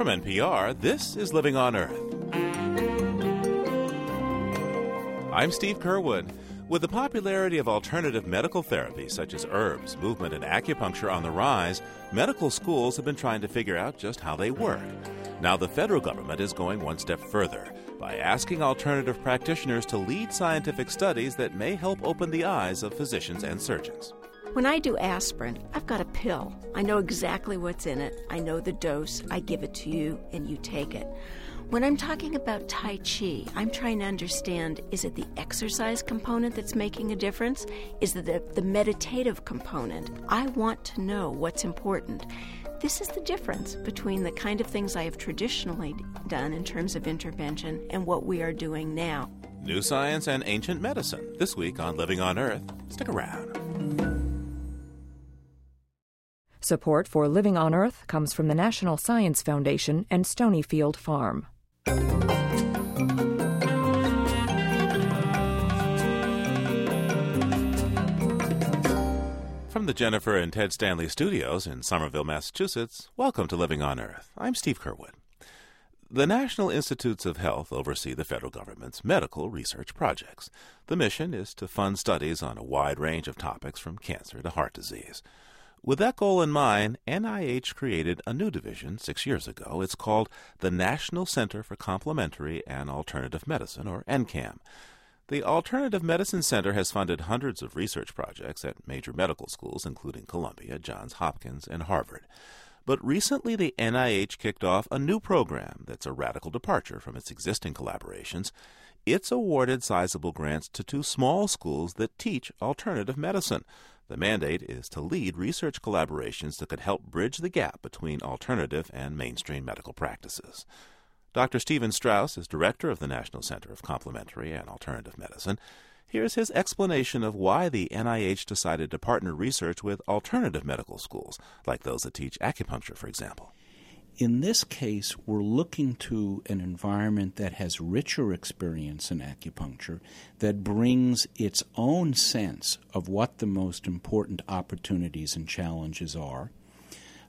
From NPR, this is Living on Earth. I'm Steve Curwood. With the popularity of alternative medical therapies such as herbs, movement, and acupuncture on the rise, medical schools have been trying to figure out just how they work. Now, the federal government is going one step further by asking alternative practitioners to lead scientific studies that may help open the eyes of physicians and surgeons. When I do aspirin, I've got a pill. I know exactly what's in it. I know the dose. I give it to you, and you take it. When I'm talking about Tai Chi, I'm trying to understand is it the exercise component that's making a difference? Is it the, the meditative component? I want to know what's important. This is the difference between the kind of things I have traditionally done in terms of intervention and what we are doing now. New science and ancient medicine this week on Living on Earth. Stick around. Support for Living on Earth comes from the National Science Foundation and Stonyfield Farm. From the Jennifer and Ted Stanley studios in Somerville, Massachusetts, welcome to Living on Earth. I'm Steve Curwood. The National Institutes of Health oversee the federal government's medical research projects. The mission is to fund studies on a wide range of topics from cancer to heart disease. With that goal in mind, NIH created a new division six years ago. It's called the National Center for Complementary and Alternative Medicine, or NCAM. The Alternative Medicine Center has funded hundreds of research projects at major medical schools, including Columbia, Johns Hopkins, and Harvard. But recently, the NIH kicked off a new program that's a radical departure from its existing collaborations. It's awarded sizable grants to two small schools that teach alternative medicine. The mandate is to lead research collaborations that could help bridge the gap between alternative and mainstream medical practices. Dr. Stephen Straus is director of the National Center of Complementary and Alternative Medicine. Here's his explanation of why the NIH decided to partner research with alternative medical schools, like those that teach acupuncture, for example. In this case, we're looking to an environment that has richer experience in acupuncture, that brings its own sense of what the most important opportunities and challenges are,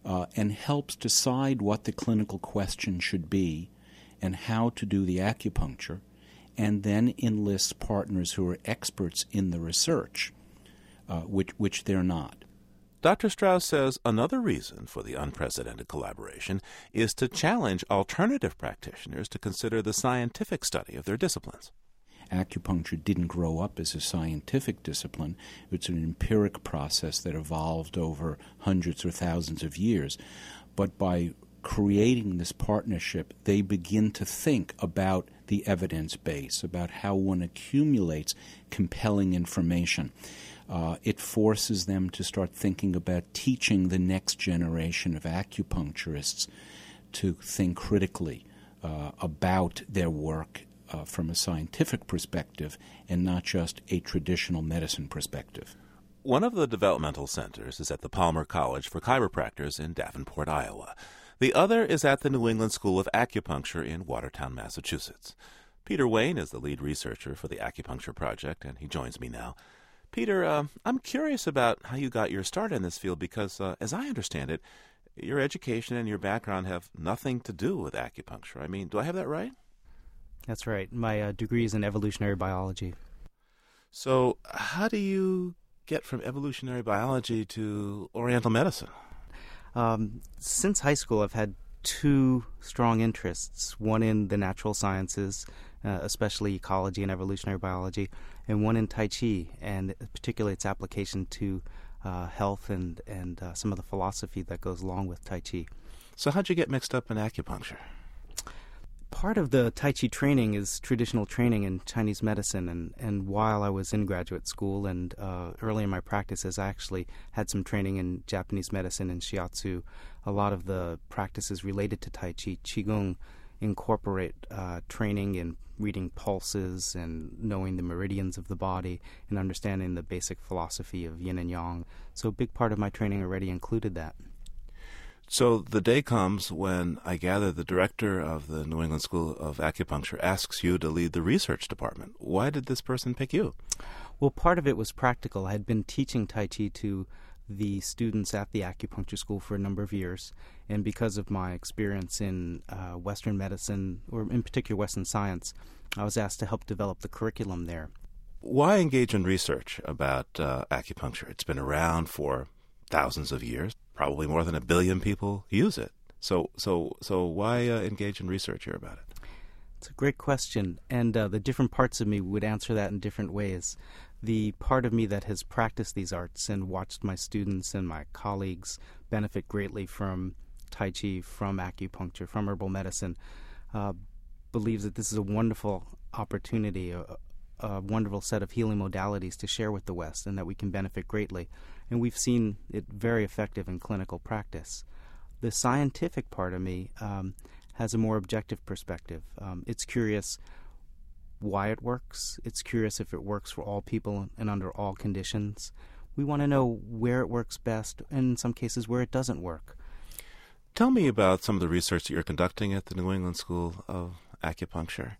uh, and helps decide what the clinical question should be and how to do the acupuncture, and then enlists partners who are experts in the research, uh, which, which they're not. Dr. Straus says another reason for the unprecedented collaboration is to challenge alternative practitioners to consider the scientific study of their disciplines. Acupuncture didn't grow up as a scientific discipline. It's an empiric process that evolved over hundreds or thousands of years. But by creating this partnership, they begin to think about the evidence base, about how one accumulates compelling information. Uh, it forces them to start thinking about teaching the next generation of acupuncturists to think critically uh, about their work uh, from a scientific perspective and not just a traditional medicine perspective. One of the developmental centers is at the Palmer College for Chiropractors in Davenport, Iowa. The other is at the New England School of Acupuncture in Watertown, Massachusetts. Peter Wayne is the lead researcher for the Acupuncture Project, and he joins me now. Peter, uh, I'm curious about how you got your start in this field because, uh, as I understand it, your education and your background have nothing to do with acupuncture. I mean, do I have that right? That's right. My uh, degree is in evolutionary biology. So, how do you get from evolutionary biology to Oriental medicine? Um, since high school, I've had two strong interests one in the natural sciences, uh, especially ecology and evolutionary biology, and one in Tai Chi, and particularly its application to uh, health and, and uh, some of the philosophy that goes along with Tai Chi. So, how'd you get mixed up in acupuncture? part of the Tai Chi training is traditional training in Chinese medicine. And, and while I was in graduate school and uh, early in my practices, I actually had some training in Japanese medicine and shiatsu. A lot of the practices related to Tai Chi, Qigong, incorporate uh, training in reading pulses and knowing the meridians of the body and understanding the basic philosophy of yin and yang. So, a big part of my training already included that. So the day comes when I gather the director of the New England School of Acupuncture asks you to lead the research department. Why did this person pick you? Well, part of it was practical. I had been teaching Tai Chi to the students at the acupuncture school for a number of years. And because of my experience in uh, Western medicine, or in particular Western science, I was asked to help develop the curriculum there. Why engage in research about uh, acupuncture? It's been around for thousands of years. Probably more than a billion people use it. So, so, so why uh, engage in research here about it? It's a great question, and uh, the different parts of me would answer that in different ways the part of me that has practiced these arts and watched my students and my colleagues benefit greatly from Tai Chi, from acupuncture, from herbal medicine, uh, believes that this is a wonderful opportunity, a, a, wonderful set of healing modalities to share with the West, and that we can benefit greatly. And we've seen it very effective in clinical practice. The scientific part of me um, has a more objective perspective. Um, it's curious why it works. It's curious if it works for all people and under all conditions. We want to know where it works best, and in some cases where it doesn't work. Tell me about some of the research that you're conducting at the New England School of Acupuncture.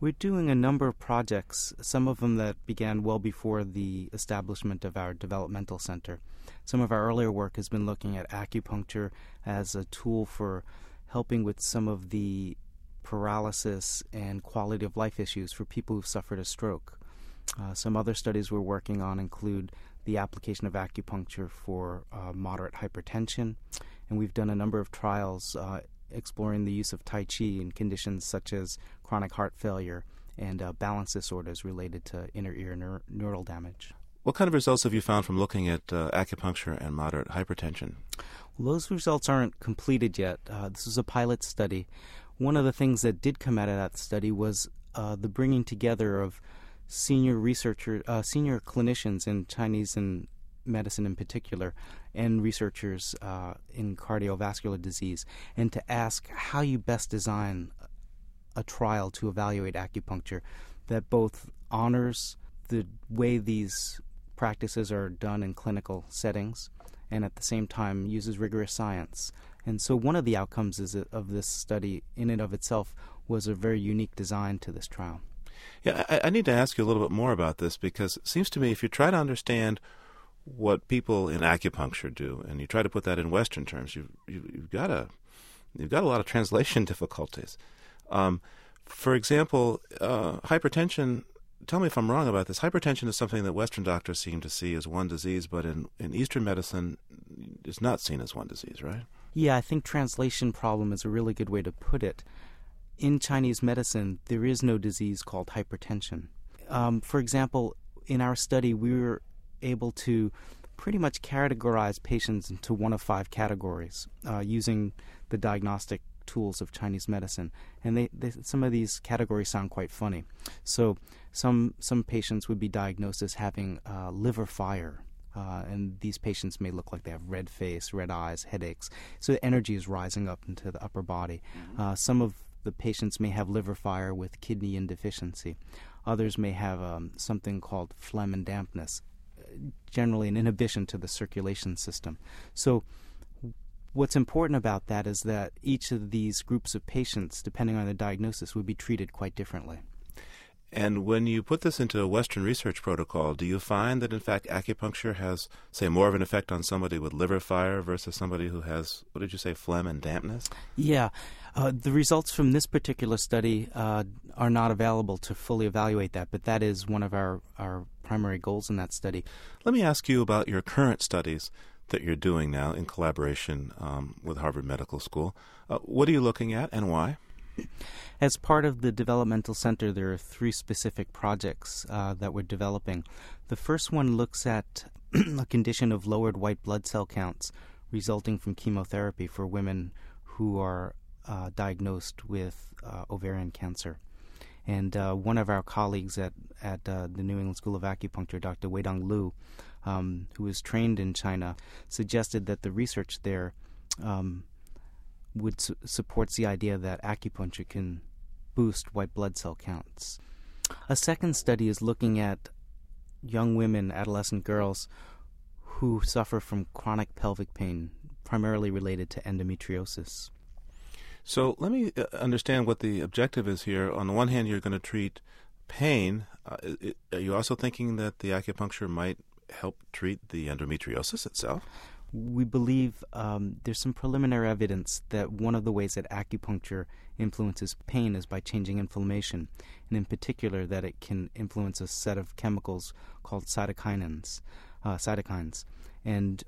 We're doing a number of projects, some of them that began well before the establishment of our developmental center. Some of our earlier work has been looking at acupuncture as a tool for helping with some of the paralysis and quality of life issues for people who've suffered a stroke. Uh, some other studies we're working on include the application of acupuncture for uh, moderate hypertension, and we've done a number of trials uh, exploring the use of Tai Chi in conditions such as chronic heart failure and uh, balance disorders related to inner ear neur- neural damage. What kind of results have you found from looking at uh, acupuncture and moderate hypertension? Well, those results aren't completed yet. Uh, this is a pilot study one of the things that did come out of that study was uh, the bringing together of senior researchers, uh, senior clinicians in Chinese and medicine in particular, and researchers uh, in cardiovascular disease, and to ask how you best design a trial to evaluate acupuncture that both honors the way these practices are done in clinical settings and at the same time uses rigorous science and so one of the outcomes is of this study in and of itself was a very unique design to this trial. Yeah, I, I, need to ask you a little bit more about this because it seems to me if you try to understand what people in acupuncture do and you try to put that in Western terms, you've, you, have you have got a you've got a lot of translation difficulties. Um, for example, uh, hypertension. Tell me if I'm wrong about this. Hypertension is something that Western doctors seem to see as one disease, but in, in Eastern medicine, it's not seen as one disease, right? Yeah, I think translation problem is a really good way to put it. In Chinese medicine, there is no disease called hypertension. Um, for example, in our study, we were able to pretty much categorize patients into one of five categories uh, using the diagnostic tools of Chinese medicine, and they, they, some of these categories sound quite funny. So some some patients would be diagnosed as having uh, liver fire, uh, and these patients may look like they have red face, red eyes, headaches. So the energy is rising up into the upper body. Mm-hmm. Uh, some of the patients may have liver fire with kidney yin deficiency. Others may have um, something called phlegm and dampness, generally an inhibition to the circulation system. So what's important about that is that each of these groups of patients, depending on the diagnosis, would be treated quite differently. And when you put this into a Western research protocol, do you find that in fact acupuncture has, say, more of an effect on somebody with liver fire versus somebody who has, what did you say, phlegm and dampness? Yeah. Uh, the results from this particular study uh, are not available to fully evaluate that, but that is one of our, our primary goals in that study. Let me ask you about your current studies that you're doing now in collaboration um, with Harvard Medical School. Uh, what are you looking at and why? As part of the developmental center, there are three specific projects uh, that we're developing. The first one looks at a condition of lowered white blood cell counts resulting from chemotherapy for women who are uh, diagnosed with uh, ovarian cancer. And uh, one of our colleagues at, at uh, the New England School of Acupuncture, Dr. Weidong Lu, um, who was trained in China, suggested that the research there um, would su- supports the idea that acupuncture can boost white blood cell counts. A second study is looking at young women, adolescent girls, who suffer from chronic pelvic pain, primarily related to endometriosis. So let me uh, understand what the objective is here. On the one hand, you're going to treat pain. Uh, are you also thinking that the acupuncture might help treat the endometriosis itself? We believe um, there's some preliminary evidence that one of the ways that acupuncture influences pain is by changing inflammation, and in particular that it can influence a set of chemicals called cytokinins, uh, cytokines, and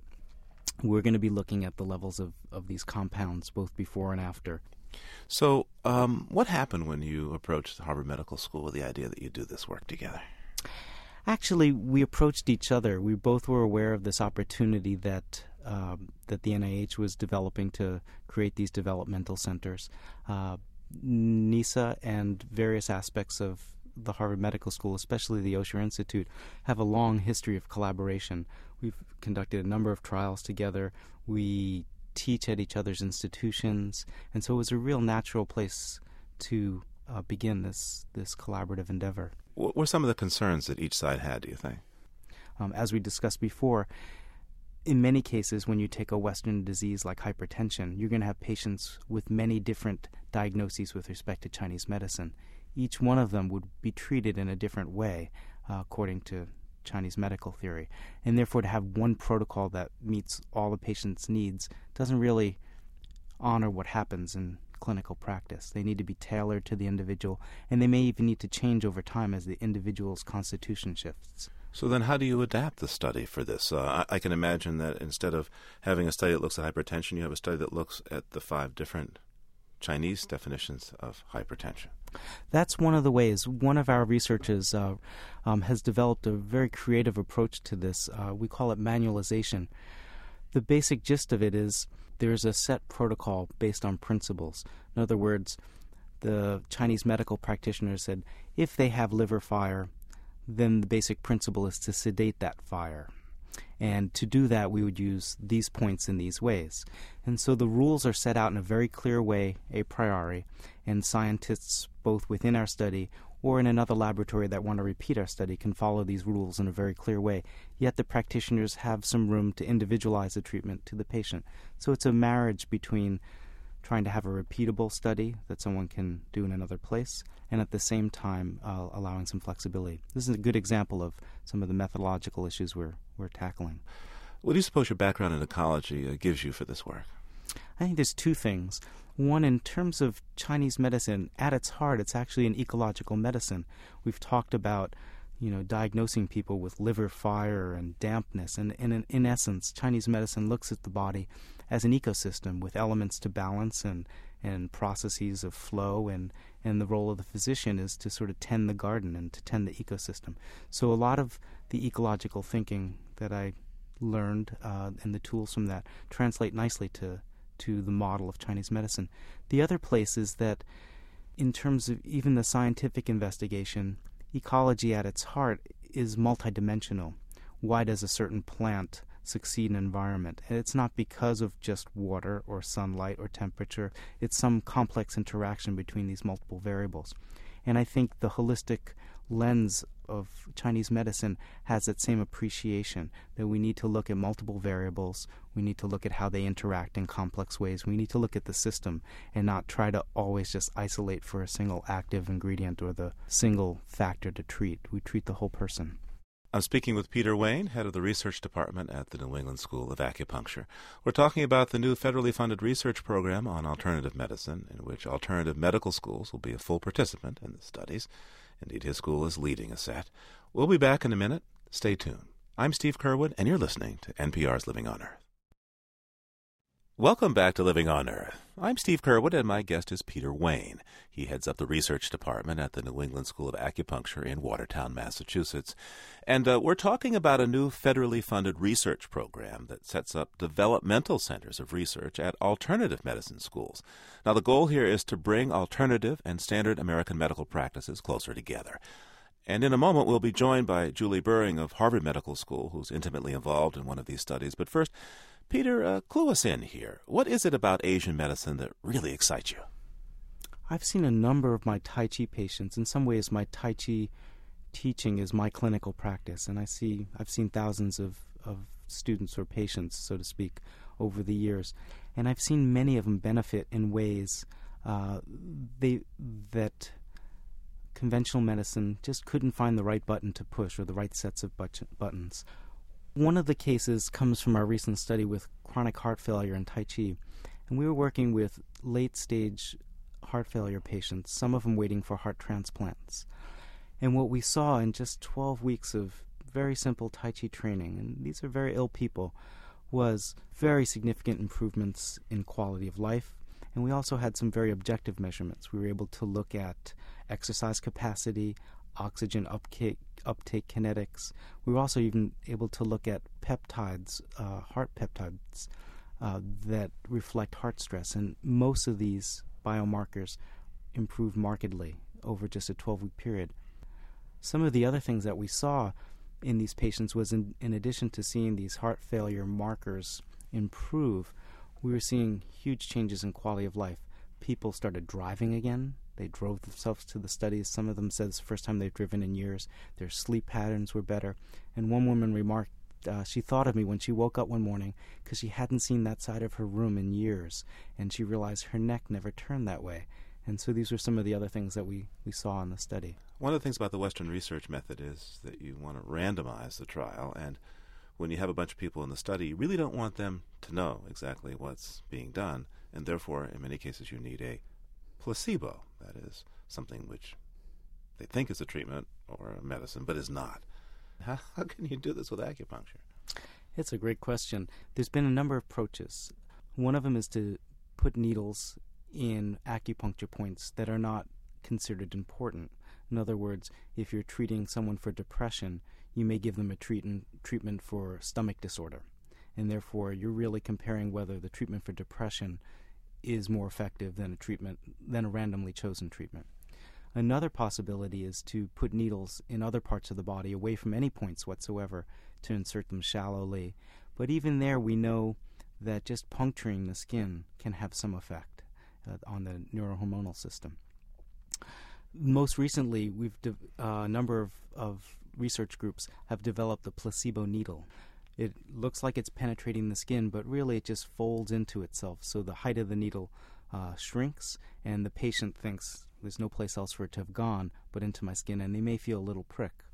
we're going to be looking at the levels of, of these compounds both before and after. So, um, what happened when you approached Harvard Medical School with the idea that you do this work together? Actually, we approached each other. We both were aware of this opportunity that um, that the NIH was developing to create these developmental centers. Uh, NESA and various aspects of the Harvard Medical School, especially the Osher Institute, have a long history of collaboration. We've conducted a number of trials together. We teach at each other's institutions, and so it was a real natural place to uh, begin this this collaborative endeavor. What were some of the concerns that each side had? Do you think? Um, as we discussed before, in many cases, when you take a Western disease like hypertension, you're going to have patients with many different diagnoses with respect to Chinese medicine. Each one of them would be treated in a different way, uh, according to Chinese medical theory. And therefore, to have one protocol that meets all the patient's needs doesn't really honor what happens in clinical practice. They need to be tailored to the individual, and they may even need to change over time as the individual's constitution shifts. So then, how do you adapt the study for this? Uh, I, I, can imagine that instead of having a study that looks at hypertension, you have a study that looks at the five different Chinese definitions of hypertension. That's one of the ways. One of our researchers uh, um, has developed a very creative approach to this. Uh, we call it manualization. The basic gist of it is there's a set protocol based on principles. In other words, the Chinese medical practitioner said if they have liver fire, then the basic principle is to sedate that fire. And to do that, we would use these points in these ways. And so the rules are set out in a very clear way a priori, and scientists, both within our study or in another laboratory that want to repeat our study, can follow these rules in a very clear way. Yet the practitioners have some room to individualize the treatment to the patient. So it's a marriage between trying to have a repeatable study that someone can do in another place, and at the same time uh, allowing some flexibility. This is a good example of some of the methodological issues we're we're tackling. What do you suppose your background in ecology uh, gives you for this work? I think there's two things. One, in terms of Chinese medicine, at its heart, it's actually an ecological medicine. We've talked about you know, diagnosing people with liver fire and dampness. And, in, in, essence, Chinese medicine looks at the body as an ecosystem with elements to balance and, and processes of flow. And, and the role of the physician is to sort of tend the garden and to tend the ecosystem. So a lot of the ecological thinking that I learned uh, and the tools from that translate nicely to, to the model of Chinese medicine. The other place is that in terms of even the scientific investigation, ecology at its heart is multidimensional. Why does a certain plant succeed in an environment? And it's not because of just water or sunlight or temperature, it's some complex interaction between these multiple variables. And I think the holistic lens of Chinese medicine has that same appreciation that we need to look at multiple variables, we need to look at how they interact in complex ways, we need to look at the system and not try to always just isolate for a single active ingredient or the single factor to treat. We treat the whole person. I'm speaking with Peter Wayne, head of the research department at the New England School of Acupuncture. We're talking about the new federally funded research program on alternative medicine, in which alternative medical schools will be a full participant in the studies. Indeed, his school is leading a set. We'll be back in a minute. Stay tuned. I'm Steve Curwood, and you're listening to NPR's Living on Earth. Welcome back to Living on Earth. I'm Steve Curwood, and my guest is Peter Wayne. He heads up the research department at the New England School of Acupuncture in Watertown, Massachusetts. And uh, we're talking about a new federally funded research program that sets up developmental centers of research at alternative medicine schools. Now, the goal here is to bring alternative and standard American medical practices closer together. And in a moment, we'll be joined by Julie Buring of Harvard Medical School, who's intimately involved in one of these studies. But first, Peter, uh, clue us in here. What is it about Asian medicine that really excites you? I've seen a number of my Tai Chi patients. In some ways, my Tai Chi teaching is my clinical practice, and I see I've seen thousands of, of students or patients, so to speak, over the years, and I've seen many of them benefit in ways uh, they that conventional medicine just couldn't find the right button to push or the right sets of but- buttons One of the cases comes from our recent study with chronic heart failure and Tai Chi. And we were working with late stage heart failure patients, some of them waiting for heart transplants. And what we saw in just 12 weeks of very simple Tai Chi training, and these are very ill people, was very significant improvements in quality of life. And we also had some very objective measurements. We were able to look at exercise capacity, oxygen uptake, uptake kinetics. We were also even able to look at peptides, uh, heart peptides, uh, that reflect heart stress. And most of these biomarkers improved markedly over just a 12 week period. Some of the other things that we saw in these patients was in, in addition to seeing these heart failure markers improve, we were seeing huge changes in quality of life. People started driving again. They drove themselves to the studies. Some of them said it's the first time they've driven in years. Their sleep patterns were better. And one woman remarked uh, she thought of me when she woke up one morning because she hadn't seen that side of her room in years, and she realized her neck never turned that way. And so these were some of the other things that we, we saw in the study. One of the things about the Western research method is that you want to randomize the trial, and when you have a bunch of people in the study, you really don't want them to know exactly what's being done, and therefore, in many cases, you need a placebo. That is something which they think is a treatment or a medicine, but is not. How, how can you do this with acupuncture? It's a great question. There's been a number of approaches. One of them is to put needles in acupuncture points that are not considered important. In other words, if you're treating someone for depression, you may give them a treatment treatment for stomach disorder. And therefore, you're really comparing whether the treatment for depression is more effective than a treatment than a randomly chosen treatment. Another possibility is to put needles in other parts of the body away from any points whatsoever to insert them shallowly. But even there, we know that just puncturing the skin can have some effect uh, on the neurohormonal system. Most recently, we've de- uh, a number of, of research groups have developed the placebo needle. It looks like it's penetrating the skin, but really it just folds into itself. So the height of the needle uh, shrinks, and the patient thinks there's no place else for it to have gone but into my skin, and they may feel a little prick.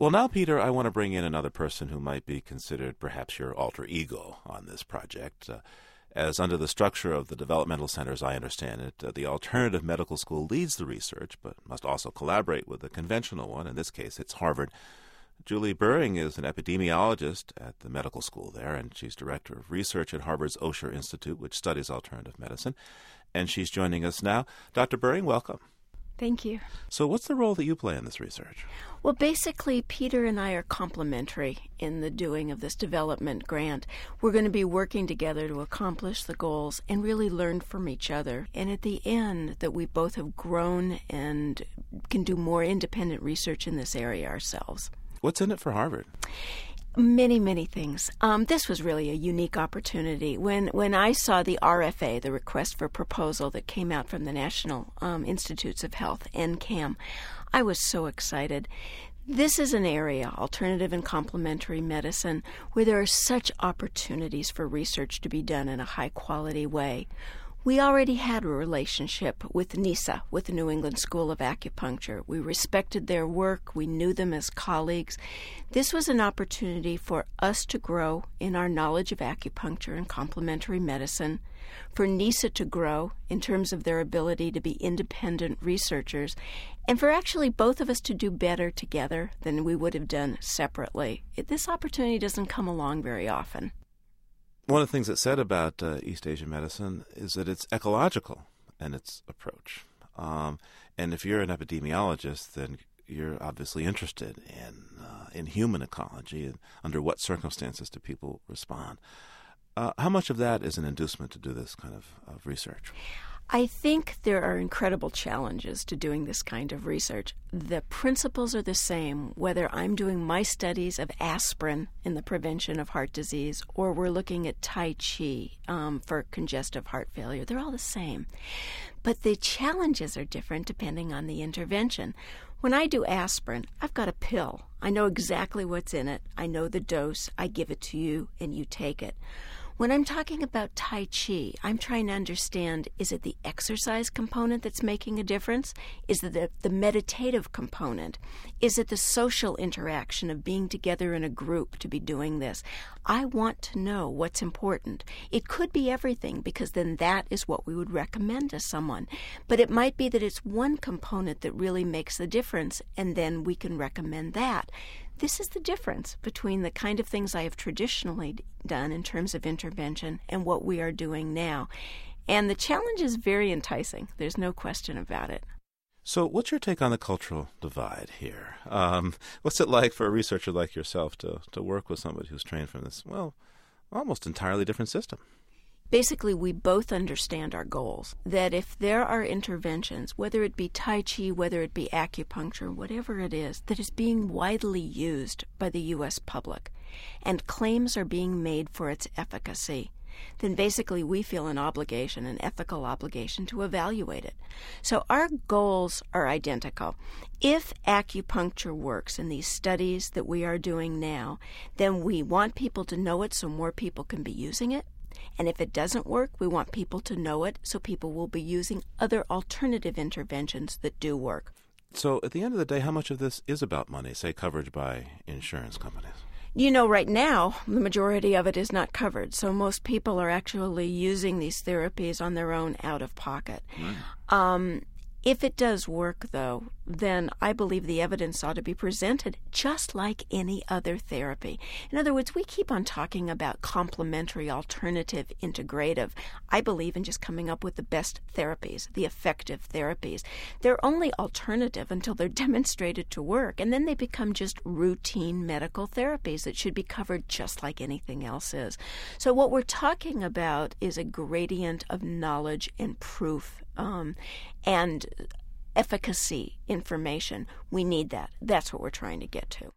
Well, now, Peter, I want to bring in another person who might be considered perhaps your alter ego on this project. Uh, as under the structure of the developmental centers, I understand it, uh, the alternative medical school leads the research, but must also collaborate with the conventional one. In this case, it's Harvard. Julie Buring is an epidemiologist at the medical school there, and she's director of research at Harvard's Osher Institute, which studies alternative medicine and she's joining us now. Dr. Buring, welcome. Thank you. So, what's the role that you play in this research? Well, basically, Peter and I are complementary in the doing of this development grant. We're going to be working together to accomplish the goals and really learn from each other. And at the end, that we both have grown and can do more independent research in this area ourselves. What's in it for Harvard? Many, many things. Um, this was really a unique opportunity. When when I saw the RFA, the request for proposal that came out from the National um, Institutes of Health, NCAM, I was so excited. This is an area, alternative and complementary medicine, where there are such opportunities for research to be done in a high quality way. We already had a relationship with NESA, with the New England School of Acupuncture. We respected their work, we knew them as colleagues. This was an opportunity for us to grow in our knowledge of acupuncture and complementary medicine, for NESA to grow in terms of their ability to be independent researchers, and for actually both of us to do better together than we would have done separately. This opportunity doesn't come along very often. One of the things that's said about uh, East Asian medicine is that it's ecological in its approach. Um, and if you're an epidemiologist, then you're obviously interested in uh, in human ecology and under what circumstances do people respond. Uh, how much of that is an inducement to do this kind of, of research? I think there are incredible challenges to doing this kind of research. The principles are the same, whether I'm doing my studies of aspirin in the prevention of heart disease or we're looking at Tai Chi um, for congestive heart failure. They're all the same. But the challenges are different depending on the intervention. When I do aspirin, I've got a pill. I know exactly what's in it, I know the dose, I give it to you, and you take it. When I'm talking about Tai Chi, I'm trying to understand is it the exercise component that's making a difference? Is it the, the meditative component? Is it the social interaction of being together in a group to be doing this? I want to know what's important. It could be everything because then that is what we would recommend to someone. But it might be that it's one component that really makes the difference, and then we can recommend that. This is the difference between the kind of things I have traditionally done in terms of intervention and what we are doing now. And the challenge is very enticing. There's no question about it. So, what's your take on the cultural divide here? Um, what's it like for a researcher like yourself to, to work with somebody who's trained from this, well, almost entirely different system? Basically we both understand our goals. That if there are interventions, whether it be Tai Chi, whether it be acupuncture, whatever it is, that is being widely used by the U.S. public, and claims are being made for its efficacy, then basically we feel an obligation, an ethical obligation to evaluate it. So our goals are identical. If acupuncture works in these studies that we are doing now, then we want people to know it so more people can be using it. And if it doesn't work, we want people to know it so people will be using other alternative interventions that do work. So, at the end of the day, how much of this is about money, say coverage by insurance companies? You know, right now, the majority of it is not covered. So, most people are actually using these therapies on their own out of pocket. Right. Um, if it does work, though, then I believe the evidence ought to be presented just like any other therapy. In other words, we keep on talking about complementary, alternative, integrative. I believe in just coming up with the best therapies, the effective therapies. They're only alternative until they're demonstrated to work, and then they become just routine medical therapies that should be covered just like anything else is. So, what we're talking about is a gradient of knowledge and proof um, and efficacy information. We need that. That's what we're trying to get to.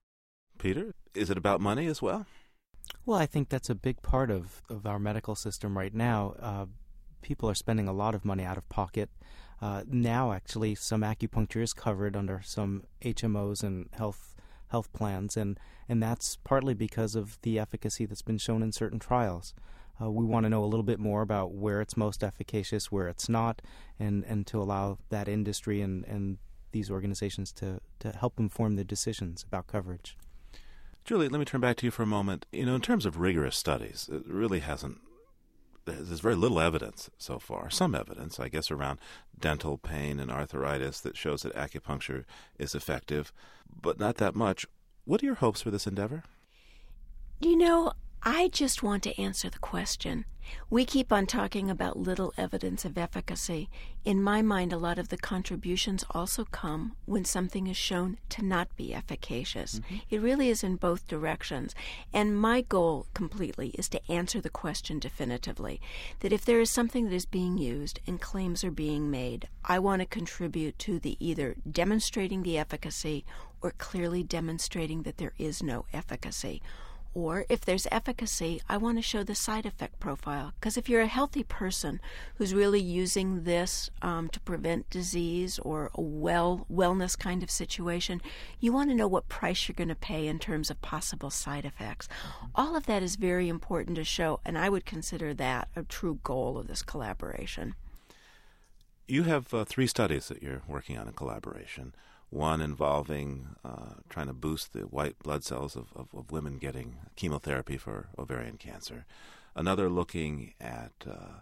Peter, is it about money as well? Well, I think that's a big part of, of our medical system right now. Uh, people are spending a lot of money out of pocket. Uh, now, actually, some acupuncture is covered under some HMOs and health health plans, and, and that's partly because of the efficacy that's been shown in certain trials. Uh, we want to know a little bit more about where it's most efficacious, where it's not, and, and to allow that industry and, and these organizations to, to help inform the decisions about coverage. Julie, let me turn back to you for a moment. You know, in terms of rigorous studies, it really hasn't. There's very little evidence so far. Some evidence, I guess, around dental pain and arthritis that shows that acupuncture is effective, but not that much. What are your hopes for this endeavor? You know, I just want to answer the question. We keep on talking about little evidence of efficacy. In my mind, a lot of the contributions also come when something is shown to not be efficacious. Mm-hmm. It really is in both directions. And my goal completely is to answer the question definitively that if there is something that is being used and claims are being made, I want to contribute to the either demonstrating the efficacy or clearly demonstrating that there is no efficacy or if there's efficacy, I want to show the side effect profile. Because if you're a healthy person who's really using this um, to prevent disease or a well wellness kind of situation, you want to know what price you're going to pay in terms of possible side effects. All of that is very important to show, and I would consider that a true goal of this collaboration. You have uh, three studies that you're working on in collaboration one involving uh, trying to boost the white blood cells of, of, of, women getting chemotherapy for ovarian cancer, another looking at uh,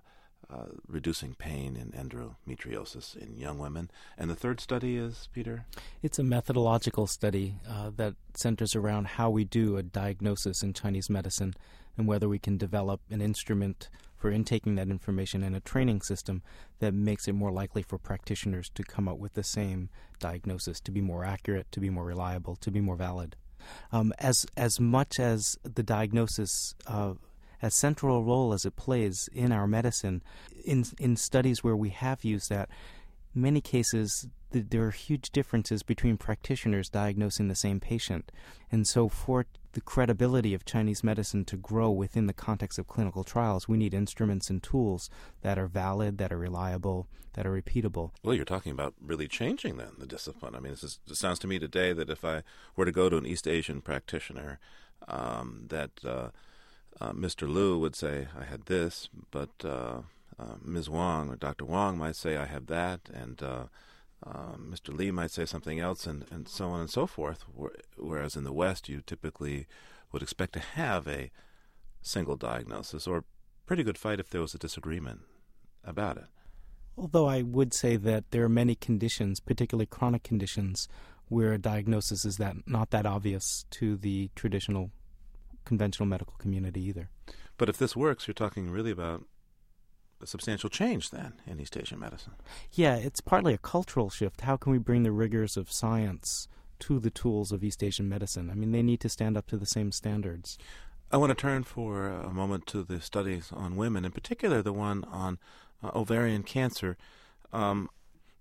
uh, reducing pain in endometriosis in young women, and the third study is, Peter? It's a methodological study uh, that centers around how we do a diagnosis in Chinese medicine and whether we can develop an instrument for intaking that information in a training system that makes it more likely for practitioners to come up with the same diagnosis, to be more accurate, to be more reliable, to be more valid. Um, as as much as the diagnosis, uh, as central a role as it plays in our medicine, in in studies where we have used that, many cases th- there are huge differences between practitioners diagnosing the same patient. And so, for the credibility of Chinese medicine to grow within the context of clinical trials, we need instruments and tools that are valid, that are reliable, that are repeatable. Well, you're talking about really changing then the discipline. I mean, is, it sounds to me today that if I were to go to an East Asian practitioner, um, that uh, uh, Mr. Liu would say, I had this, but uh, uh, Ms. Wang or Dr. Wang might say, I have that, and uh, Mr. Lee might say something else, and, and so on and so forth. Whereas in the West, you typically would expect to have a single diagnosis or pretty good fight if there was a disagreement about it. Although I would say that there are many conditions, particularly chronic conditions, where a diagnosis is that not that obvious to the traditional conventional medical community either. But if this works, you're talking really about a substantial change then in East Asian medicine. Yeah, it's partly a cultural shift. How can we bring the rigors of science to the tools of East Asian medicine? I mean, they need to stand up to the same standards. I want to turn for a moment to the studies on women, in particular the one on uh, ovarian cancer. Um,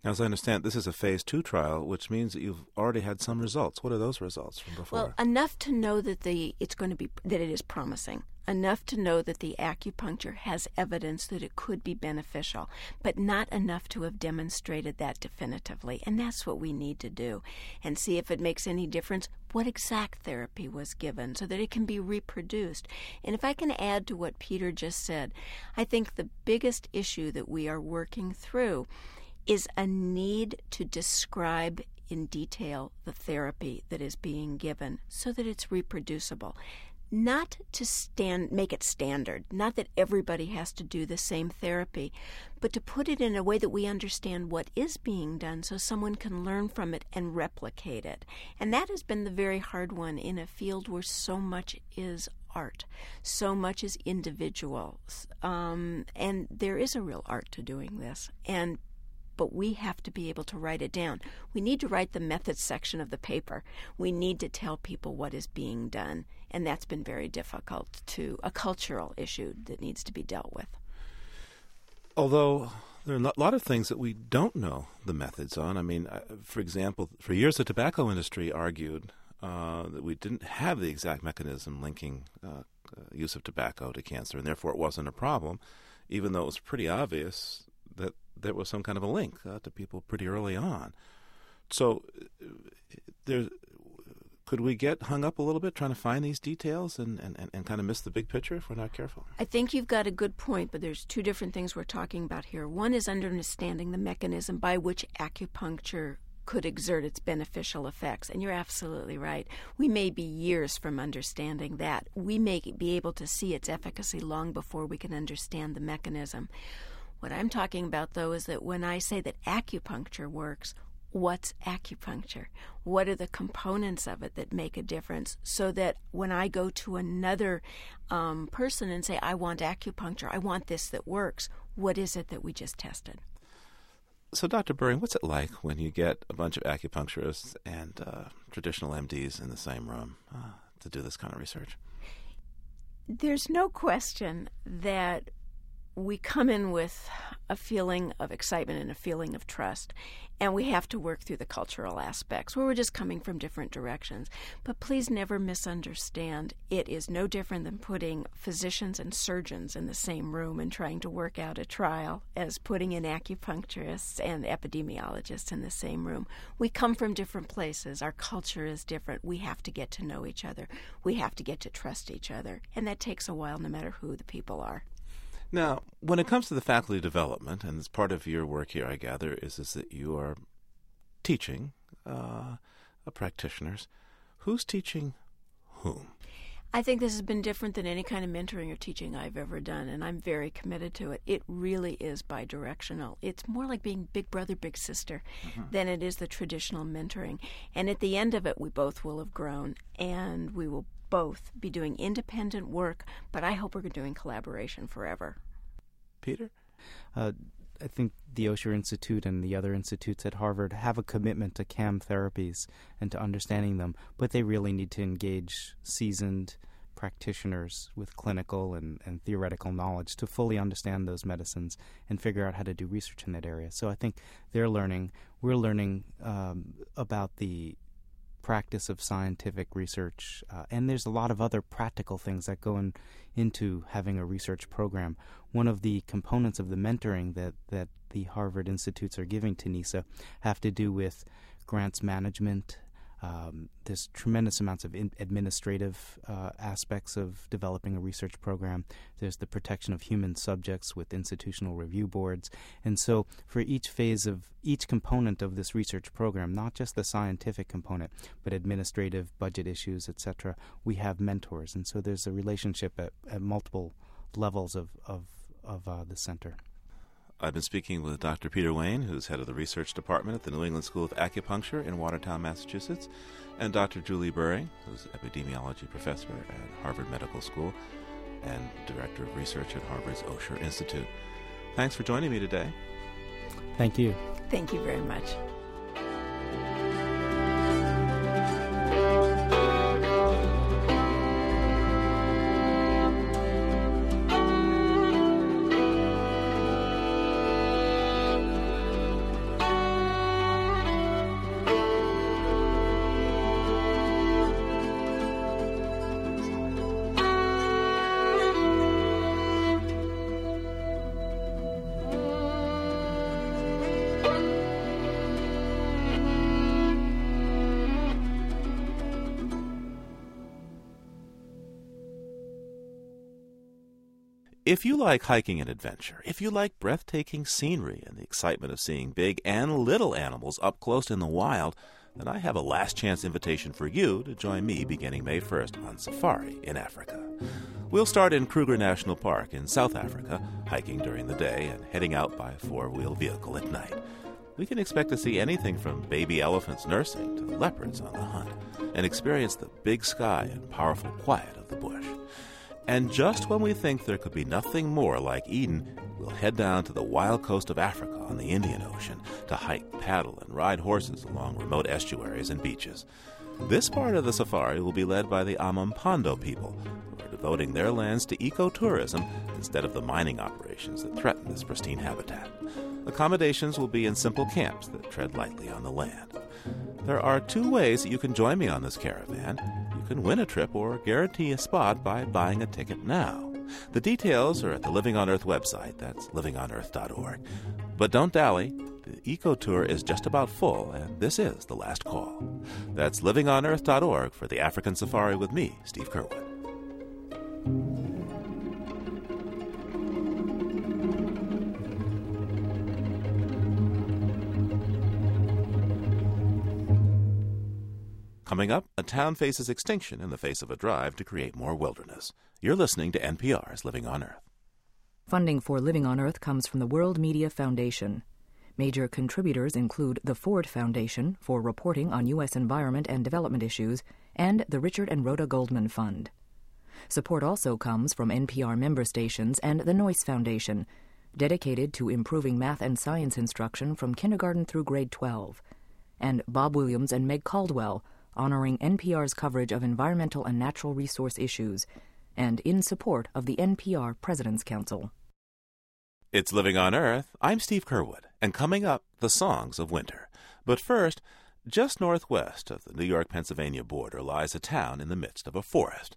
as I understand, this is a phase two trial, which means that you've already had some results. What are those results from before? Well, enough to know that the it's going to be that it is promising. Enough to know that the acupuncture has evidence that it could be beneficial, but not enough to have demonstrated that definitively. And that's what we need to do, and see if it makes any difference. What exact therapy was given, so that it can be reproduced. And if I can add to what Peter just said, I think the biggest issue that we are working through is a need to describe in detail the therapy that is being given so that it's reproducible. Not to stand make it standard not that everybody has to do the same therapy but to put it in a way that we understand what is being done so someone can learn from it and replicate it. And that has been the very hard one in a field where so much is art so much is individual um, and there is a real art to doing this. And but we have to be able to write it down. We need to write the methods section of the paper. We need to tell people what is being done, and that's been very difficult to a cultural issue that needs to be dealt with. Although there are a lot of things that we don't know the methods on. I mean, uh, for example, for years the tobacco industry argued uh, that we didn't have the exact mechanism linking uh, uh, use of tobacco to cancer, and therefore it wasn't a problem, even though it was pretty obvious that there was some kind of a link uh, to people pretty early on. So uh, there, could we get hung up a little bit trying to find these details and, and, and kind of miss the big picture if we're not careful? I think you've got a good point, but there's two different things we're talking about here. One is understanding the mechanism by which acupuncture could exert its beneficial effects. And you're absolutely right. We may be years from understanding that. We may be able to see its efficacy long before we can understand the mechanism. What I'm talking about, though, is that when I say that acupuncture works, what's acupuncture? What are the components of it that make a difference? So that when I go to another um, person and say, I want acupuncture, I want this that works, what is it that we just tested? So, Dr. Buring, what's it like when you get a bunch of acupuncturists and uh, traditional MDs in the same room uh, to do this kind of research? There's no question that we come in with a feeling of excitement and a feeling of trust, and we have to work through the cultural aspects where we're just coming from different directions. But please never misunderstand. It is no different than putting physicians and surgeons in the same room and trying to work out a trial as putting in acupuncturists and epidemiologists in the same room. We come from different places. Our culture is different. We have to get to know each other. We have to get to trust each other. And that takes a while no matter who the people are. Now, when it comes to the faculty development, and as part of your work here, I gather, is, is that you are teaching uh, practitioners. Who's teaching whom? I think this has been different than any kind of mentoring or teaching I've ever done, and I'm very committed to it. It really is bi directional. It's more like being big brother, big sister mm-hmm. than it is the traditional mentoring. And at the end of it, we both will have grown and we will both be doing independent work, but I hope we're doing collaboration forever. Peter? Uh, I think the Osher Institute and the other institutes at Harvard have a commitment to CAM therapies and to understanding them, but they really need to engage seasoned practitioners with clinical and, and theoretical knowledge to fully understand those medicines and figure out how to do research in that area. So I think they're learning. We're learning um, about the practice of scientific research, uh, and there's a lot of other practical things that go in, into having a research program. One of the components of the mentoring that, that the Harvard Institutes are giving to NESA have to do with grants management, Um, there's tremendous amounts of in- administrative uh, aspects of developing a research program. There's the protection of human subjects with institutional review boards. And so, for each phase of each component of this research program, not just the scientific component, but administrative, budget issues, etc., we have mentors. And so, there's a relationship at, at multiple levels of, of, of uh, the center. I've been speaking with Dr. Peter Wayne, who's head of the research department at the New England School of Acupuncture in Watertown, Massachusetts, and Dr. Julie Buring, who's epidemiology professor at Harvard Medical School and director of research at Harvard's Osher Institute. Thanks for joining me today. Thank you. Thank you very much. If you like hiking and adventure, if you like breathtaking scenery and the excitement of seeing big and little animals up close in the wild, then I have a last chance invitation for you to join me beginning May 1st on safari in Africa. We'll start in Kruger National Park in South Africa, hiking during the day and heading out by four wheel vehicle at night. We can expect to see anything from baby elephants nursing to leopards on the hunt and experience the big sky and powerful quiet of the bush. And just when we think there could be nothing more like Eden, we'll head down to the wild coast of Africa on the Indian Ocean to hike, paddle, and ride horses along remote estuaries and beaches. This part of the safari will be led by the Amampondo people, who are devoting their lands to ecotourism instead of the mining operations that threaten this pristine habitat. Accommodations will be in simple camps that tread lightly on the land. There are two ways that you can join me on this caravan. You can win a trip or guarantee a spot by buying a ticket now. The details are at the Living on Earth website. That's livingonearth.org. But don't dally. The Eco Tour is just about full, and this is the last call. That's livingonearth.org for the African Safari with me, Steve Curwood. Coming up, a town faces extinction in the face of a drive to create more wilderness. You're listening to NPR's Living on Earth. Funding for Living on Earth comes from the World Media Foundation. Major contributors include the Ford Foundation for reporting on U.S. environment and development issues and the Richard and Rhoda Goldman Fund. Support also comes from NPR member stations and the Noyce Foundation, dedicated to improving math and science instruction from kindergarten through grade 12, and Bob Williams and Meg Caldwell, honoring NPR's coverage of environmental and natural resource issues, and in support of the NPR President's Council. It's Living on Earth. I'm Steve Curwood, and coming up, the songs of winter. But first, just northwest of the New York Pennsylvania border lies a town in the midst of a forest.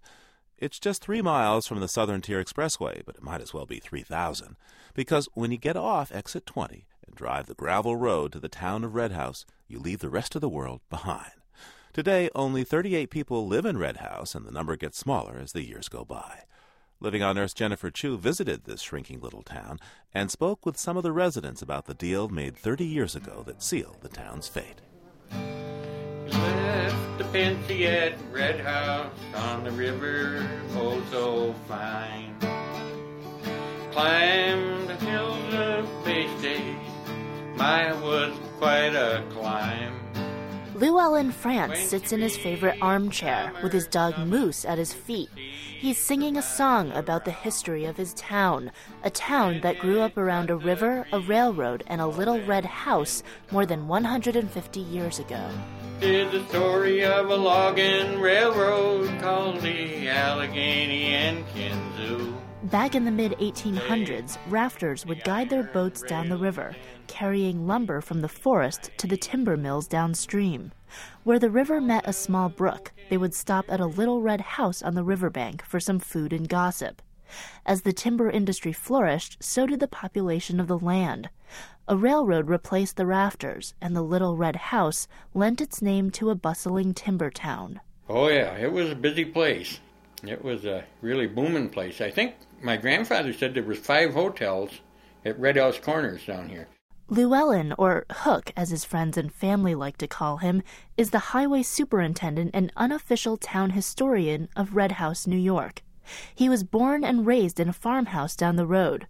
It's just three miles from the Southern Tier Expressway, but it might as well be 3,000, because when you get off exit 20 and drive the gravel road to the town of Red House, you leave the rest of the world behind. Today, only 38 people live in Red House, and the number gets smaller as the years go by. Living on Earth, Jennifer Chu visited this shrinking little town and spoke with some of the residents about the deal made 30 years ago that sealed the town's fate. Left the Pennsy at Red House on the river, oh so fine. Climbed the hills of Bay State, my was quite a climb. Llewellyn France sits in his favorite armchair with his dog Moose at his feet. He's singing a song about the history of his town, a town that grew up around a river, a railroad, and a little red house more than 150 years ago. The story of a logging railroad called the Allegheny and Kinzua. Back in the mid 1800s, rafters would guide their boats down the river, carrying lumber from the forest to the timber mills downstream. Where the river met a small brook, they would stop at a little red house on the riverbank for some food and gossip. As the timber industry flourished, so did the population of the land. A railroad replaced the rafters, and the little red house lent its name to a bustling timber town. Oh, yeah, it was a busy place. It was a really booming place. I think my grandfather said there was five hotels at Red House Corners down here. Llewellyn, or Hook as his friends and family like to call him, is the highway superintendent and unofficial town historian of Red House, New York. He was born and raised in a farmhouse down the road.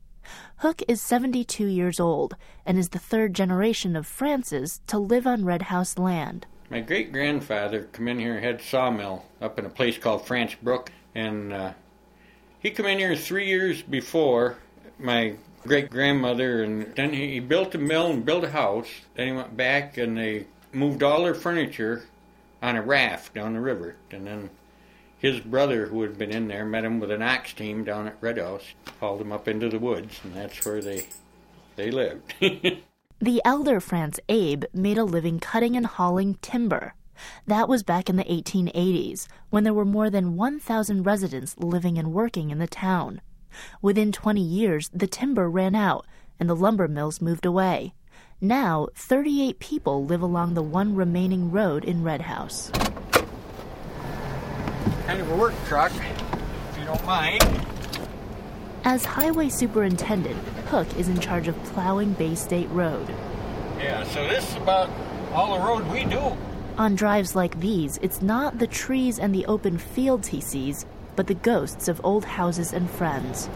Hook is 72 years old and is the third generation of Frances to live on Red House land. My great grandfather come in here and had sawmill up in a place called France Brook, and uh, he come in here three years before my great grandmother, and then he built a mill and built a house. Then he went back and they moved all their furniture on a raft down the river, and then his brother, who had been in there, met him with an ox team down at Red House, hauled him up into the woods, and that's where they they lived. the elder France Abe made a living cutting and hauling timber. That was back in the 1880s, when there were more than 1,000 residents living and working in the town. Within 20 years, the timber ran out and the lumber mills moved away. Now, 38 people live along the one remaining road in Red House. Kind of a work truck, if you don't mind. As highway superintendent, Hook is in charge of plowing Bay State Road. Yeah, so this is about all the road we do. On drives like these, it's not the trees and the open fields he sees, but the ghosts of old houses and friends.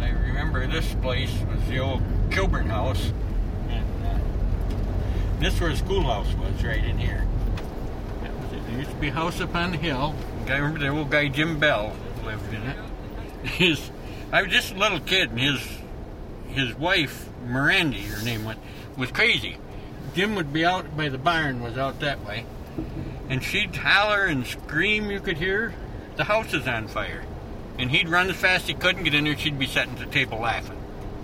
I remember this place was the old Kilburn house, and uh, this where the schoolhouse was, right in here. There used to be a house up on the hill. I remember the old guy Jim Bell lived in it. His, I was just a little kid, and his his wife Mirandy, her name was, was crazy. Jim would be out by the barn, was out that way, and she'd holler and scream. You could hear the house is on fire. And he'd run as fast as he could and get in there, she'd be sitting at the table laughing.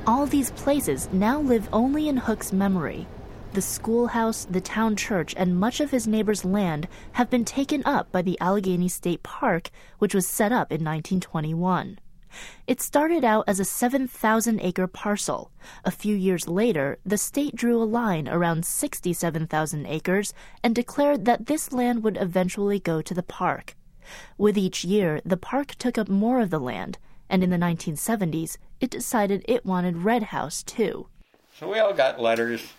All these places now live only in Hook's memory. The schoolhouse, the town church, and much of his neighbor's land have been taken up by the Allegheny State Park, which was set up in 1921. It started out as a 7,000 acre parcel. A few years later, the state drew a line around 67,000 acres and declared that this land would eventually go to the park. With each year, the park took up more of the land, and in the 1970s, it decided it wanted Red House too. So we all got letters.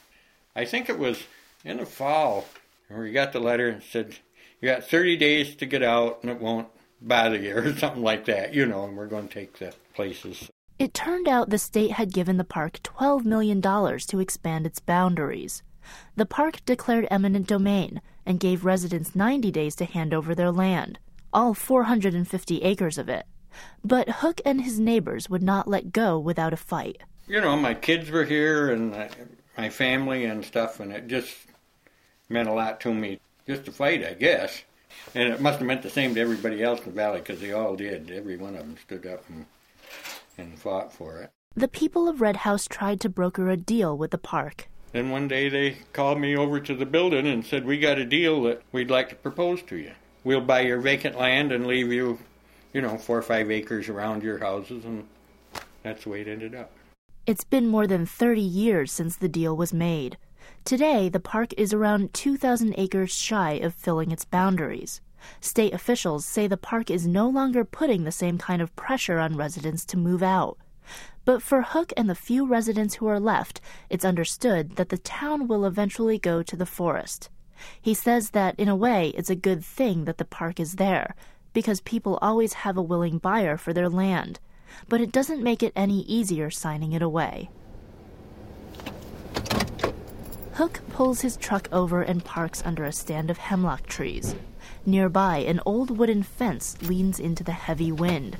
I think it was in the fall, and we got the letter and said, You got 30 days to get out, and it won't bother you, or something like that, you know, and we're going to take the places. It turned out the state had given the park $12 million to expand its boundaries. The park declared eminent domain and gave residents 90 days to hand over their land all 450 acres of it. But Hook and his neighbors would not let go without a fight. You know, my kids were here and my family and stuff, and it just meant a lot to me just to fight, I guess. And it must have meant the same to everybody else in the valley because they all did. Every one of them stood up and, and fought for it. The people of Red House tried to broker a deal with the park. Then one day they called me over to the building and said, We got a deal that we'd like to propose to you we'll buy your vacant land and leave you, you know, four or five acres around your houses, and that's the way it ended up. It's been more than 30 years since the deal was made. Today, the park is around 2,000 acres shy of filling its boundaries. State officials say the park is no longer putting the same kind of pressure on residents to move out. But for Hook and the few residents who are left, it's understood that the town will eventually go to the forest. He says that, in a way, it's a good thing that the park is there, because people always have a willing buyer for their land. But it doesn't make it any easier signing it away. Hook pulls his truck over and parks under a stand of hemlock trees. Nearby, an old wooden fence leans into the heavy wind.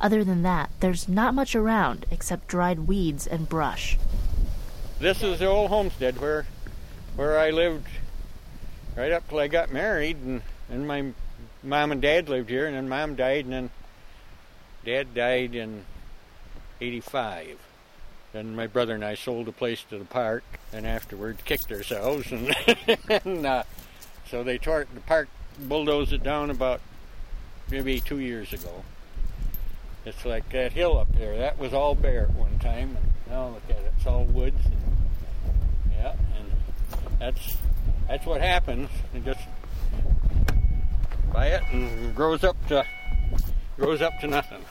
Other than that, there's not much around except dried weeds and brush. This is the old homestead where where I lived right up till I got married, and, and my mom and dad lived here, and then mom died, and then dad died in 85. Then my brother and I sold the place to the park, and afterward kicked ourselves, and, and uh, so they tore it, the park, bulldozed it down about maybe two years ago. It's like that hill up there. That was all bare at one time, and now look at it. It's all woods. And, yeah, and that's that's what happens. You just buy it and grows up to grows up to nothing.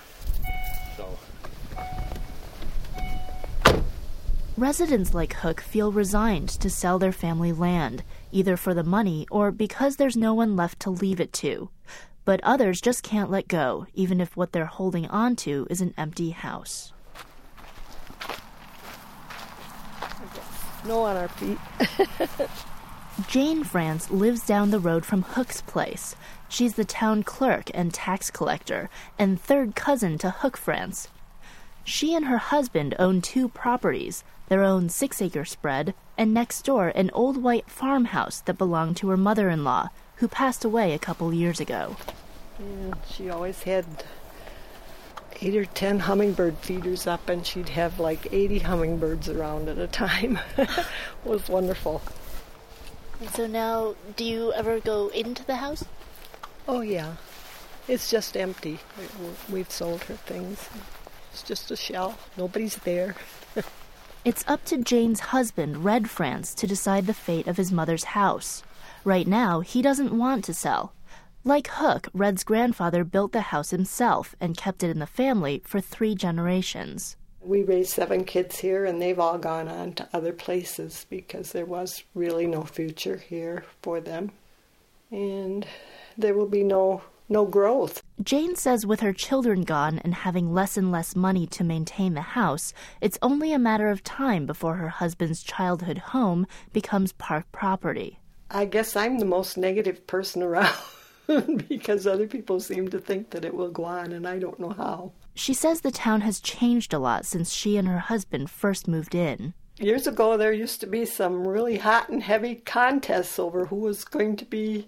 Residents like Hook feel resigned to sell their family land, either for the money or because there's no one left to leave it to. But others just can't let go, even if what they're holding on to is an empty house. No on our feet. Jane France lives down the road from Hook's place. She's the town clerk and tax collector, and third cousin to Hook France. She and her husband own two properties their own six acre spread, and next door an old white farmhouse that belonged to her mother in law, who passed away a couple years ago. And she always had eight or ten hummingbird feeders up, and she'd have like 80 hummingbirds around at a time. it was wonderful. And so now, do you ever go into the house? Oh, yeah. It's just empty. We've sold her things. It's just a shell. Nobody's there. it's up to Jane's husband, Red France, to decide the fate of his mother's house. Right now, he doesn't want to sell. Like Hook, Red's grandfather built the house himself and kept it in the family for three generations. We raised seven kids here, and they've all gone on to other places because there was really no future here for them. And there will be no no growth. Jane says with her children gone and having less and less money to maintain the house, it's only a matter of time before her husband's childhood home becomes park property. I guess I'm the most negative person around because other people seem to think that it will go on, and I don't know how. She says the town has changed a lot since she and her husband first moved in. Years ago, there used to be some really hot and heavy contests over who was going to be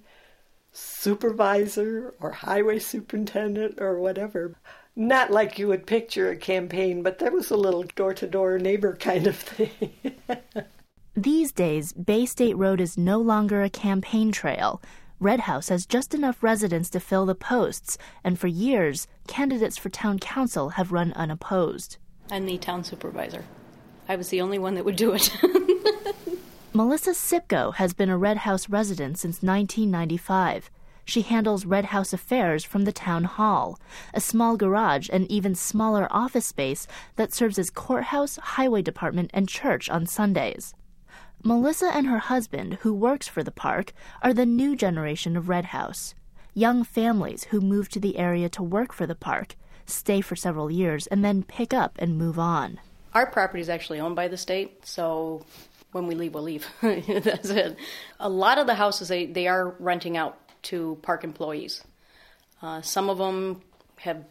supervisor or highway superintendent or whatever. Not like you would picture a campaign, but there was a little door to door neighbor kind of thing. These days, Bay State Road is no longer a campaign trail. Red House has just enough residents to fill the posts, and for years, candidates for town council have run unopposed. I'm the town supervisor. I was the only one that would do it. Melissa Sipko has been a Red House resident since 1995. She handles Red House affairs from the town hall, a small garage and even smaller office space that serves as courthouse, highway department, and church on Sundays. Melissa and her husband, who works for the park, are the new generation of Red House. Young families who move to the area to work for the park, stay for several years, and then pick up and move on. Our property is actually owned by the state, so when we leave, we'll leave. That's it. A lot of the houses they, they are renting out to park employees. Uh, some of them have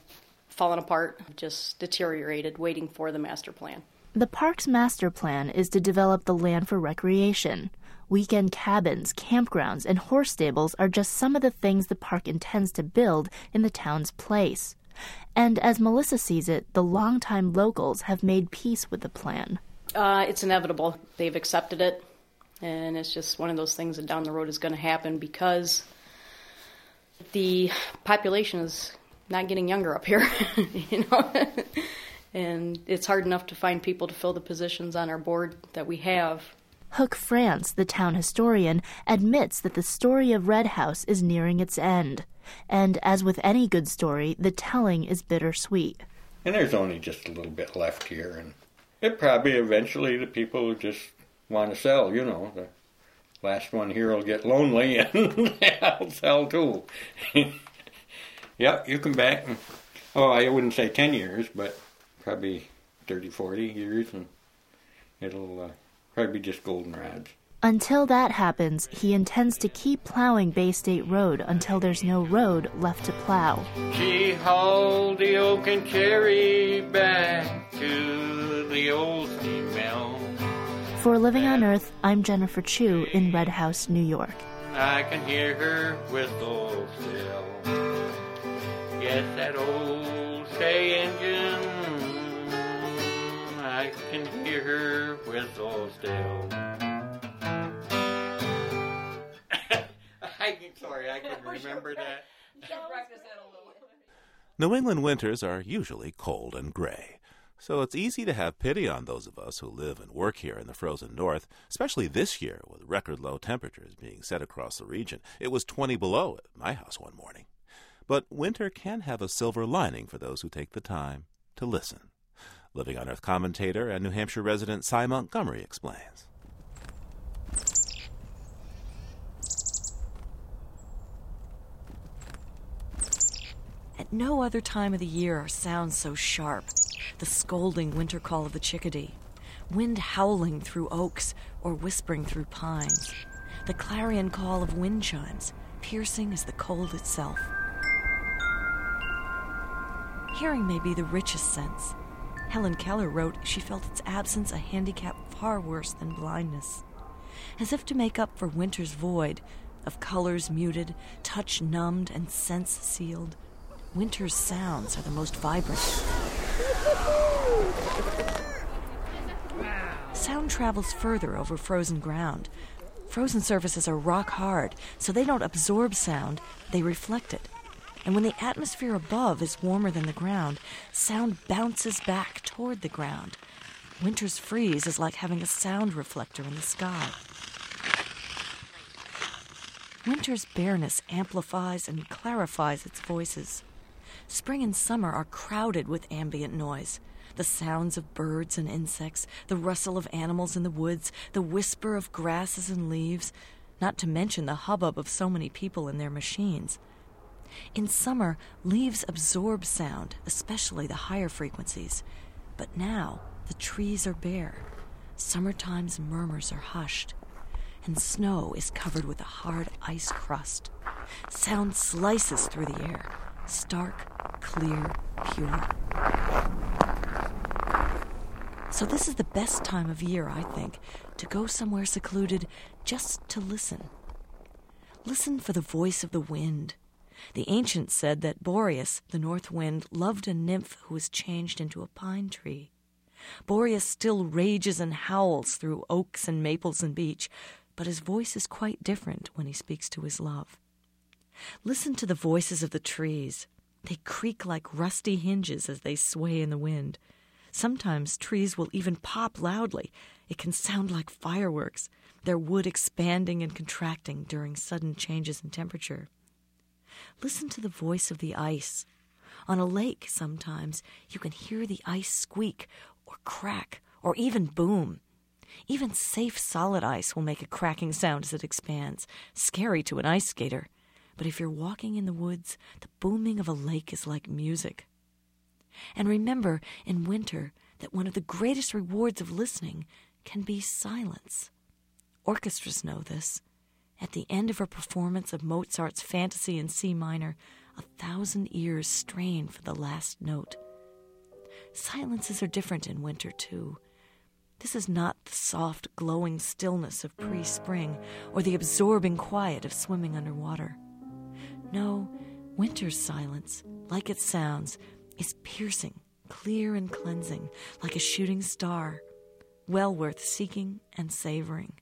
fallen apart, just deteriorated, waiting for the master plan. The park's master plan is to develop the land for recreation. Weekend cabins, campgrounds, and horse stables are just some of the things the park intends to build in the town's place. And as Melissa sees it, the longtime locals have made peace with the plan. Uh, it's inevitable. They've accepted it, and it's just one of those things that down the road is going to happen because the population is not getting younger up here, you know. and it's hard enough to find people to fill the positions on our board that we have. Hook France, the town historian, admits that the story of Red House is nearing its end. And as with any good story, the telling is bittersweet. And there's only just a little bit left here, and it probably eventually the people just want to sell. You know, the last one here will get lonely and I'll sell too. yep, you come back. And, oh, I wouldn't say ten years, but probably 30, 40 years, and it'll uh, probably be just goldenrods. Until that happens, he intends to keep plowing Bay State Road until there's no road left to plow. She hauled the oak and cherry back to the old steam mill. For Living on Earth, I'm Jennifer Chu in Red House, New York. I can hear her whistle still. Yes, that old stay engine. I can hear her whistle still. I'm sorry, I can remember that. New England winters are usually cold and gray, so it's easy to have pity on those of us who live and work here in the frozen north, especially this year with record low temperatures being set across the region. It was 20 below at my house one morning. But winter can have a silver lining for those who take the time to listen. Living on Earth commentator and New Hampshire resident Sy Montgomery explains. At no other time of the year are sounds so sharp. The scolding winter call of the chickadee, wind howling through oaks or whispering through pines, the clarion call of wind chimes, piercing as the cold itself. Hearing may be the richest sense. Helen Keller wrote she felt its absence a handicap far worse than blindness. As if to make up for winter's void, of colors muted, touch numbed, and sense sealed, winter's sounds are the most vibrant. Sound travels further over frozen ground. Frozen surfaces are rock hard, so they don't absorb sound, they reflect it. And when the atmosphere above is warmer than the ground, sound bounces back toward the ground. Winter's freeze is like having a sound reflector in the sky. Winter's bareness amplifies and clarifies its voices. Spring and summer are crowded with ambient noise the sounds of birds and insects, the rustle of animals in the woods, the whisper of grasses and leaves, not to mention the hubbub of so many people and their machines. In summer, leaves absorb sound, especially the higher frequencies. But now, the trees are bare. Summertime's murmurs are hushed, and snow is covered with a hard ice crust. Sound slices through the air stark, clear, pure. So, this is the best time of year, I think, to go somewhere secluded just to listen. Listen for the voice of the wind. The ancients said that Boreas, the north wind, loved a nymph who was changed into a pine tree. Boreas still rages and howls through oaks and maples and beech, but his voice is quite different when he speaks to his love. Listen to the voices of the trees. They creak like rusty hinges as they sway in the wind. Sometimes trees will even pop loudly. It can sound like fireworks, their wood expanding and contracting during sudden changes in temperature. Listen to the voice of the ice. On a lake, sometimes, you can hear the ice squeak or crack or even boom. Even safe solid ice will make a cracking sound as it expands, scary to an ice skater but if you're walking in the woods, the booming of a lake is like music. And remember, in winter, that one of the greatest rewards of listening can be silence. Orchestras know this. At the end of a performance of Mozart's Fantasy in C minor, a thousand ears strain for the last note. Silences are different in winter, too. This is not the soft, glowing stillness of pre spring or the absorbing quiet of swimming underwater. No, winter's silence, like it sounds, is piercing, clear, and cleansing, like a shooting star, well worth seeking and savoring.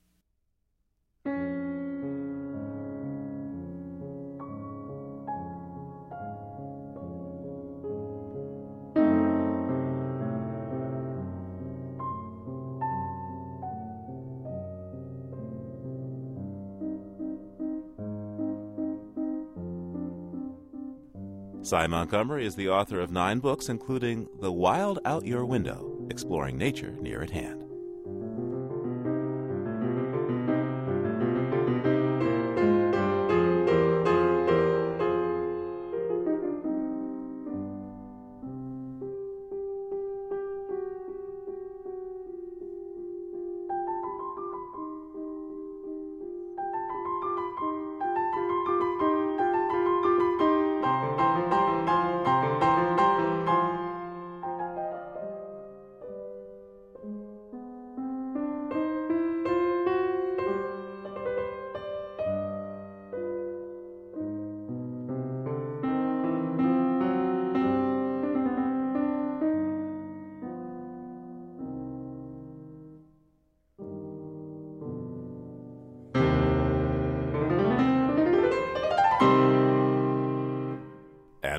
Sy Montgomery is the author of nine books, including The Wild Out Your Window Exploring Nature Near at Hand.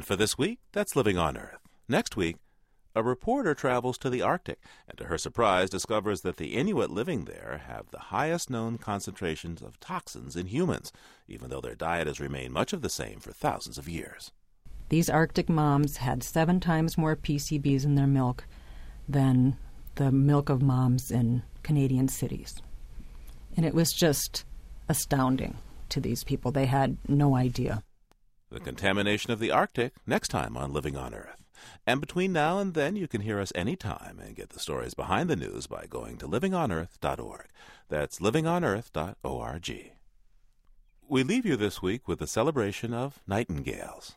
And for this week, that's Living on Earth. Next week, a reporter travels to the Arctic and, to her surprise, discovers that the Inuit living there have the highest known concentrations of toxins in humans, even though their diet has remained much of the same for thousands of years. These Arctic moms had seven times more PCBs in their milk than the milk of moms in Canadian cities. And it was just astounding to these people. They had no idea. The contamination of the Arctic next time on Living on Earth. And between now and then, you can hear us anytime and get the stories behind the news by going to livingonearth.org. That's livingonearth.org. We leave you this week with the celebration of nightingales.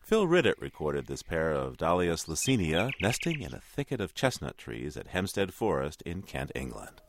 Phil Riddett recorded this pair of Daulias luscinia nesting in a thicket of chestnut trees at Hemsted Forest in Kent, England.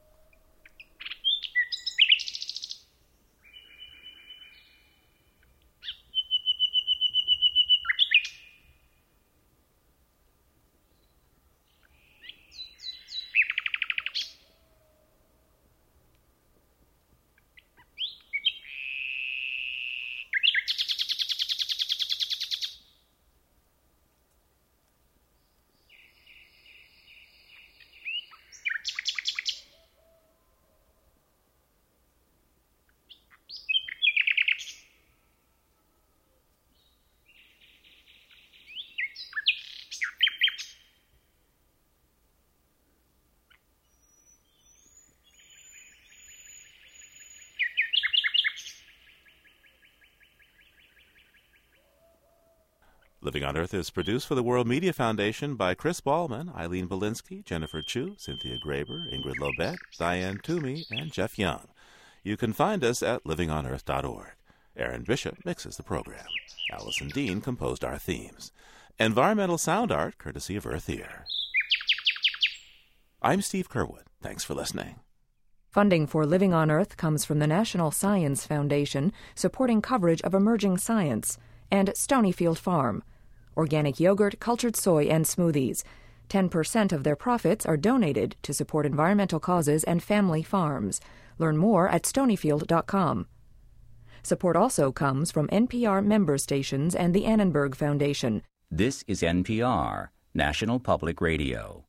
Living on Earth is produced for the World Media Foundation by Chris Ballman, Eileen Bolinsky, Jennifer Chu, Cynthia Graber, Ingrid Lobet, Diane Toomey, and Jeff Young. You can find us at livingonearth.org. Aaron Bishop mixes the program. Allison Dean composed our themes. Environmental sound art courtesy of Earth Ear. I'm Steve Curwood. Thanks for listening. Funding for Living on Earth comes from the National Science Foundation, supporting coverage of emerging science, and Stonyfield Farm organic yogurt, cultured soy, and smoothies. 10% of their profits are donated to support environmental causes and family farms. Learn more at stonyfield.com. Support also comes from NPR member stations and the Annenberg Foundation. This is NPR, National Public Radio.